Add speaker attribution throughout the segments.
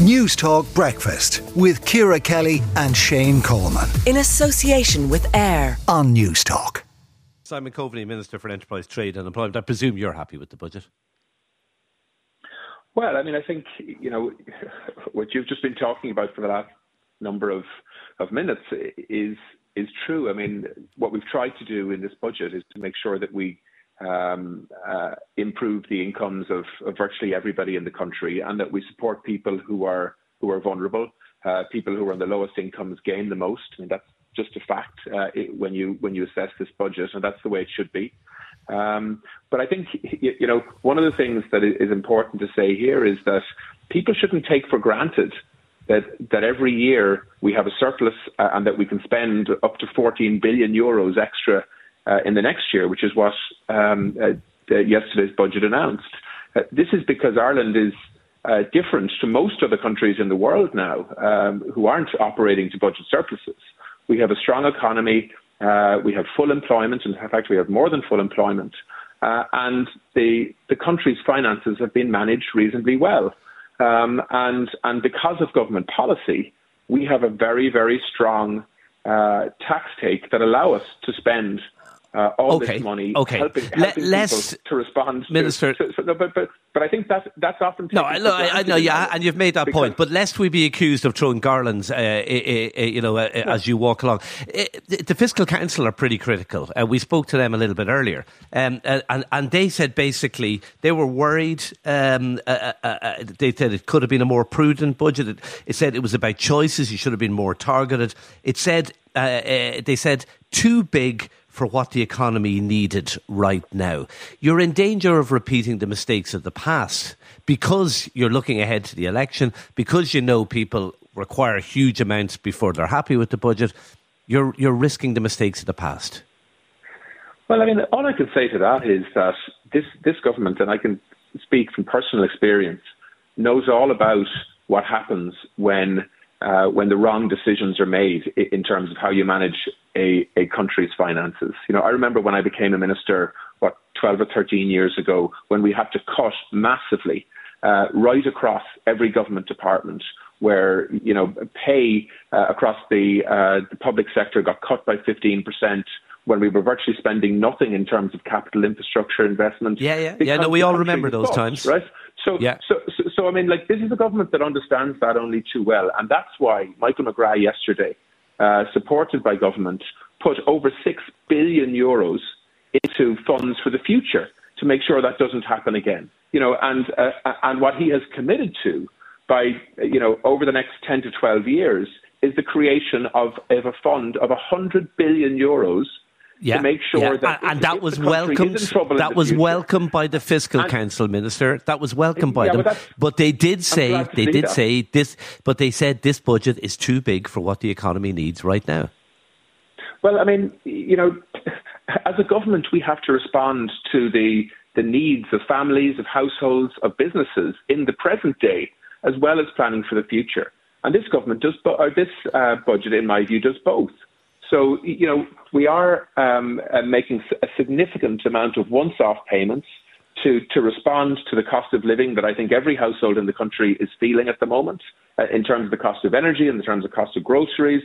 Speaker 1: Newstalk Breakfast with Ciara Kelly and Shane Coleman.
Speaker 2: In association with AIR
Speaker 1: on Newstalk.
Speaker 3: Simon Coveney, Minister for Enterprise, Trade and Employment. I presume you're happy with the budget.
Speaker 4: Well, I mean, I think you know what you've just been talking about for the last number of of minutes is is true. I mean, what we've tried to do in this budget is to make sure that we um, uh, improve the incomes of, of, virtually everybody in the country, and that we support people who are who are vulnerable. Uh, people who are on the lowest incomes gain the most. I mean, that's just a fact uh, it, when you when you assess this budget, and that's the way it should be. Um, but I think you know one of the things that is important to say here is that people shouldn't take for granted that that every year we have a surplus uh, and that we can spend up to 14 billion euros extra in the next year, which is what um, uh, yesterday's budget announced. Uh, this is because Ireland is uh, different to most other countries in the world now um, who aren't operating to budget surpluses. We have a strong economy. Uh, we have full employment. In fact, we have more than full employment. Uh, and the, the country's finances have been managed reasonably well. Um, and, and because of government policy, we have a very, very strong uh, tax take that allow us to spend uh, all
Speaker 3: okay.
Speaker 4: this money
Speaker 3: okay.
Speaker 4: helping, helping
Speaker 3: Let's,
Speaker 4: people to respond.
Speaker 3: Minister,
Speaker 4: to, no, but, but but I think that's that's often
Speaker 3: no. I, look, I, know, yeah, and you've made that
Speaker 4: because,
Speaker 3: point. But lest we be accused of throwing garlands, uh, uh, uh, you know, uh, uh, as you walk along, uh, the fiscal council are pretty critical. we spoke to them a little bit earlier, um, and and they said basically they were worried. Um, they said it could have been a more prudent budget. It, it said it was about choices. You should have been more targeted. It said they said too big for what the economy needed right now. You're in danger of repeating the mistakes of the past because you're looking ahead to the election, because you know people require huge amounts before they're happy with the budget. You're, you're risking the mistakes of the past.
Speaker 4: Well, I mean, all I can say to that is that this, this government, and I can speak from personal experience, knows all about what happens when uh, when the wrong decisions are made in terms of how you manage a, a country's finances. You know, I remember when I became a minister, what, 12 or 13 years ago, when we had to cut massively uh, right across every government department where, you know, pay uh, across the, uh, the public sector got cut by 15%, when we were virtually spending nothing in terms of capital infrastructure investment.
Speaker 3: Yeah, yeah, yeah. No, we all remember those times,
Speaker 4: right? So, yeah. so, so, so, I mean, like this is a government that understands that only too well, and that's why Michael McGrath yesterday, uh, supported by government, put over six billion euros into funds for the future to make sure that doesn't happen again. You know, and uh, and what he has committed to by you know over the next ten to twelve years is the creation of, of a fund of 100 billion euros yeah, to make sure
Speaker 3: yeah.
Speaker 4: that
Speaker 3: and, that was welcomed. That was
Speaker 4: future,
Speaker 3: welcomed by the fiscal and, council minister. That was welcomed by yeah, them. But they did say they did
Speaker 4: that.
Speaker 3: say this. But they said this budget is too big for what the economy needs right now.
Speaker 4: Well, I mean, you know, as a government, we have to respond to the the needs of families, of households, of businesses in the present day, as well as planning for the future. And this government does, or this uh, budget, in my view, does both. So, you know, we are um, uh, making a significant amount of once-off payments to, to respond to the cost of living that I think every household in the country is feeling at the moment, uh, in terms of the cost of energy, in terms of cost of groceries,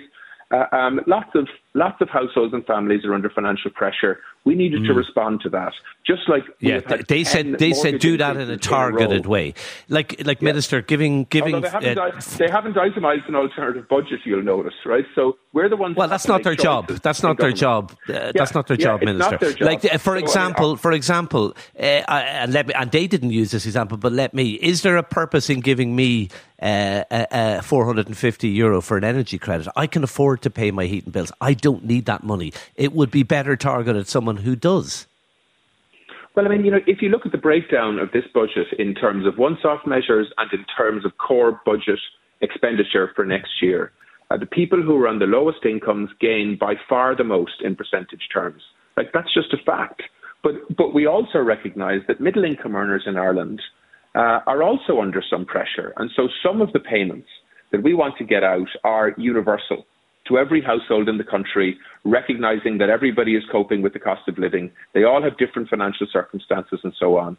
Speaker 4: uh, um, lots of lots of households and families are under financial pressure. We needed mm. to respond to that, just like
Speaker 3: yeah. They said they said do that in a targeted
Speaker 4: a
Speaker 3: way, like like yeah. minister giving giving.
Speaker 4: Although they haven't, uh, they haven't itemized an alternative budget. You'll notice, right? So we're the ones.
Speaker 3: Well, that's not their job. That's not their job. Uh, yeah. That's not their job, minister.
Speaker 4: Their job.
Speaker 3: Like uh, for example, uh, for example, uh, and let me, and they didn't use this example, but let me. Is there a purpose in giving me uh, uh, 450 euro for an energy credit. I can afford to pay my heating bills. I don't need that money. It would be better targeted someone who does.
Speaker 4: Well, I mean, you know, if you look at the breakdown of this budget in terms of one-off measures and in terms of core budget expenditure for next year, uh, the people who are on the lowest incomes gain by far the most in percentage terms. Like that's just a fact. But but we also recognise that middle income earners in Ireland uh, are also under some pressure. And so some of the payments that we want to get out are universal to every household in the country, recognizing that everybody is coping with the cost of living. They all have different financial circumstances and so on.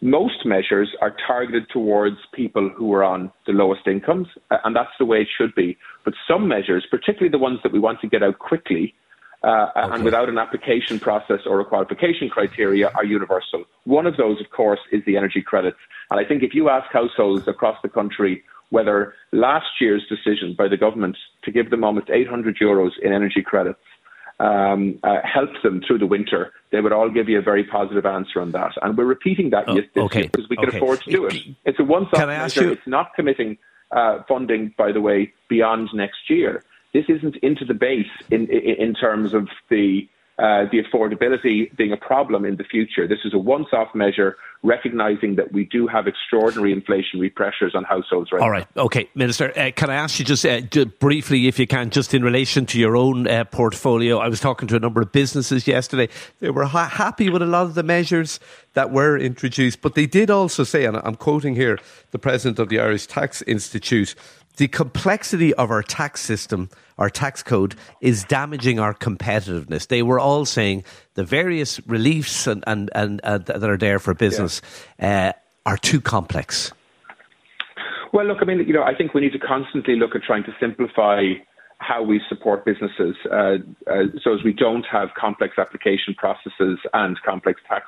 Speaker 4: most measures are targeted towards people who are on the lowest incomes, and that's the way it should be. But some measures, particularly the ones that we want to get out quickly, uh, okay. and without an application process or a qualification criteria are universal. One of those, of course, is the energy credits. And I think if you ask households across the country whether last year's decision by the government to give them almost 800 euros in energy credits um, uh, helped them through the winter, they would all give you a very positive answer on that. And we're repeating that
Speaker 3: oh,
Speaker 4: this
Speaker 3: okay.
Speaker 4: year because we can
Speaker 3: okay.
Speaker 4: afford to do it. It's a one-off measure.
Speaker 3: You?
Speaker 4: It's not committing uh, funding, by the way, beyond next year. This isn't into the base in, in, in terms of the uh, the affordability being a problem in the future. This is a once off measure, recognizing that we do have extraordinary inflationary pressures on households right
Speaker 3: All right.
Speaker 4: Now.
Speaker 3: Okay, Minister, uh, can I ask you just uh, briefly, if you can, just in relation to your own uh, portfolio? I was talking to a number of businesses yesterday. They were ha- happy with a lot of the measures that were introduced, but they did also say, and I'm quoting here the president of the Irish Tax Institute, the complexity of our tax system, our tax code, is damaging our competitiveness. They were all saying the various reliefs and, and, and uh, that are there for business yeah. uh, are too complex.
Speaker 4: Well, look, I mean, you know, I think we need to constantly look at trying to simplify how we support businesses uh, uh so as we don't have complex application processes and complex tax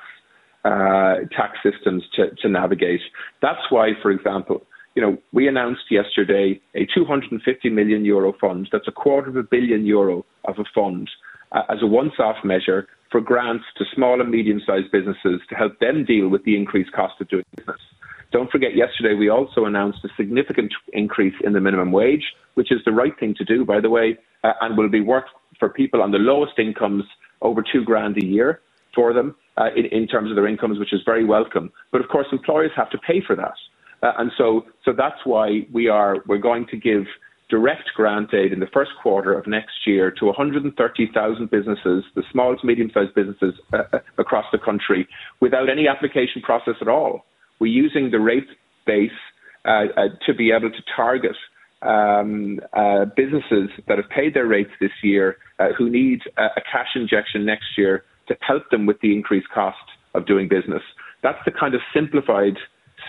Speaker 4: uh, tax systems to, to navigate. That's why, for example, you know, we announced yesterday a 250 million euro fund. That's a quarter of a billion euro of a fund uh, as a once-off measure for grants to small and medium-sized businesses to help them deal with the increased cost of doing business. Don't forget, yesterday we also announced a significant increase in the minimum wage, which is the right thing to do, by the way, uh, and will be worth for people on the lowest incomes over two grand a year for them uh, in, in terms of their incomes, which is very welcome. But of course, employers have to pay for that. Uh, and so, so that's why we are we're going to give direct grant aid in the first quarter of next year to 130,000 businesses, the small to medium-sized businesses uh, uh, across the country, without any application process at all. We're using the rate base uh, uh, to be able to target um, uh, businesses that have paid their rates this year uh, who need a, a cash injection next year to help them with the increased cost of doing business. That's the kind of simplified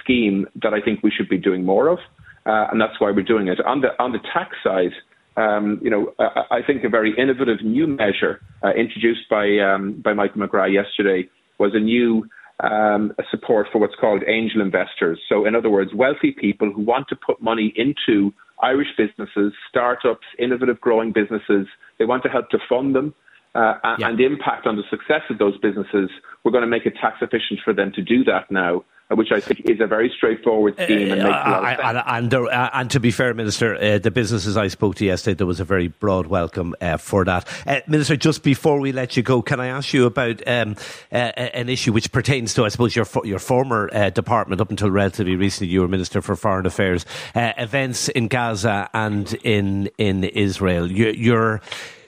Speaker 4: scheme that I think we should be doing more of, uh, and that's why we're doing it. On the on the tax side, um, you know, I, I, think a very innovative new measure uh, introduced by um, by Michael McGrath yesterday was a new um, support for what's called angel investors. So, in other words, wealthy people who want to put money into Irish businesses, startups, innovative growing businesses. They want to help to fund them. Uh, yeah. And the impact on the success of those businesses, we're going to make it tax efficient for them to do that now which I think is a very straightforward uh, scheme and makes a lot of sense.
Speaker 3: And, and, there, uh, and to be fair, Minister, uh, the businesses I spoke to yesterday, there was a very broad welcome uh, for that. Uh, Minister, just before we let you go, can I ask you about um, uh, an issue which pertains to, I suppose, your your former department up until relatively recently, you were Minister for Foreign Affairs, events in Gaza and in in Israel. Your, your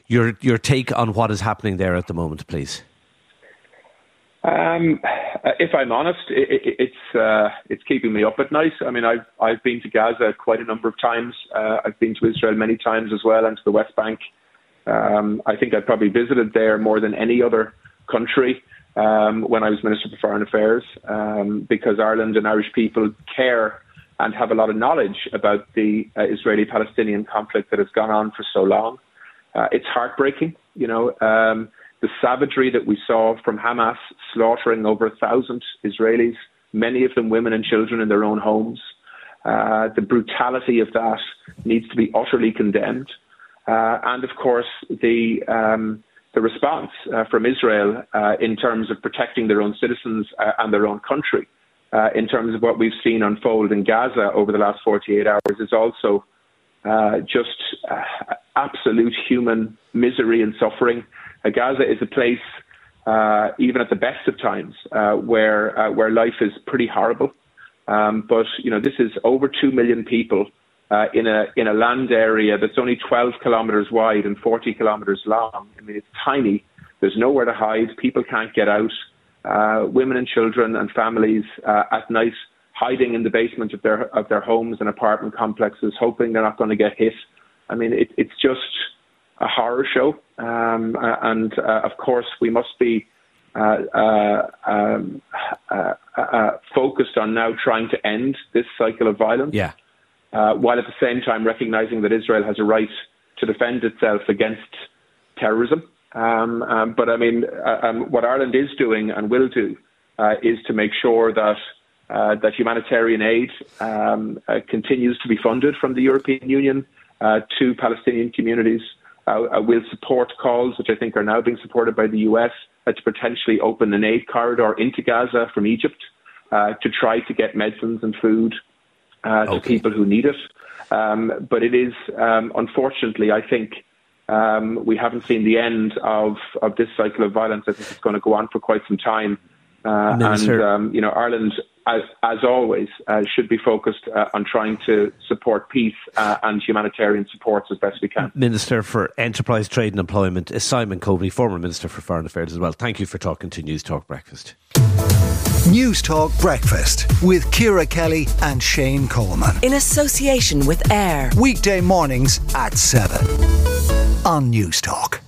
Speaker 3: your your take on what is happening there at the moment, please.
Speaker 4: Um, if I'm honest, it, it, it's uh, it's keeping me up at night. I mean, I've I've been to Gaza quite a number of times. Uh, I've been to Israel many times as well, and to the West Bank. Um, I think I've probably visited there more than any other country um, when I was Minister for Foreign Affairs, um, because Ireland and Irish people care and have a lot of knowledge about the uh, Israeli-Palestinian conflict that has gone on for so long. Uh, it's heartbreaking, you know. Um, the savagery that we saw from Hamas slaughtering over a thousand Israelis, many of them women and children in their own homes. Uh, the brutality of that needs to be utterly condemned. Uh, and of course, the um, the response uh, from Israel uh, in terms of protecting their own citizens uh, and their own country, uh, in terms of what we've seen unfold in Gaza over the last 48 hours, is also just absolute human misery and suffering. Uh, Gaza is a place, uh, even at the best of times, uh, where uh, where life is pretty horrible. Um, but you know, this is over two million people uh, in a in a land area that's only 12 kilometres wide and 40 kilometres long. I mean, it's tiny. There's nowhere to hide. People can't get out. Uh, women and children and families at night hiding in the basement of their of their homes and apartment complexes, hoping they're not going to get hit. I mean, it, it's just a horror show. Um, and uh, of course, we must be uh, uh, um, uh, uh, focused on now trying to end this cycle of violence,
Speaker 3: yeah.
Speaker 4: while at the same time recognizing that Israel has a right to defend itself against terrorism. Um, um, but I mean, um, what Ireland is doing and will do is to make sure that uh, that humanitarian aid um, uh, continues to be funded from the European Union uh, to Palestinian communities. Will support calls, which I think are now being supported by the US, to potentially open an aid corridor into Gaza from Egypt to try to get medicines and food okay. to people who need it. Um, but it is, um, unfortunately, I think um, we haven't seen the end of, of this cycle of violence. I think it's going to go on for quite some time. Uh, and um, you know, Ireland, as, as always, uh, should be focused uh, on trying to support peace uh, and humanitarian supports as best we can.
Speaker 3: Minister for Enterprise, Trade and Employment is Simon Coveney, former Minister for Foreign Affairs as well. Thank you for talking to Newstalk Breakfast.
Speaker 1: Newstalk Breakfast with Ciara Kelly and Shane Coleman.
Speaker 2: In association with AIR.
Speaker 1: Weekday mornings at 7 on Newstalk.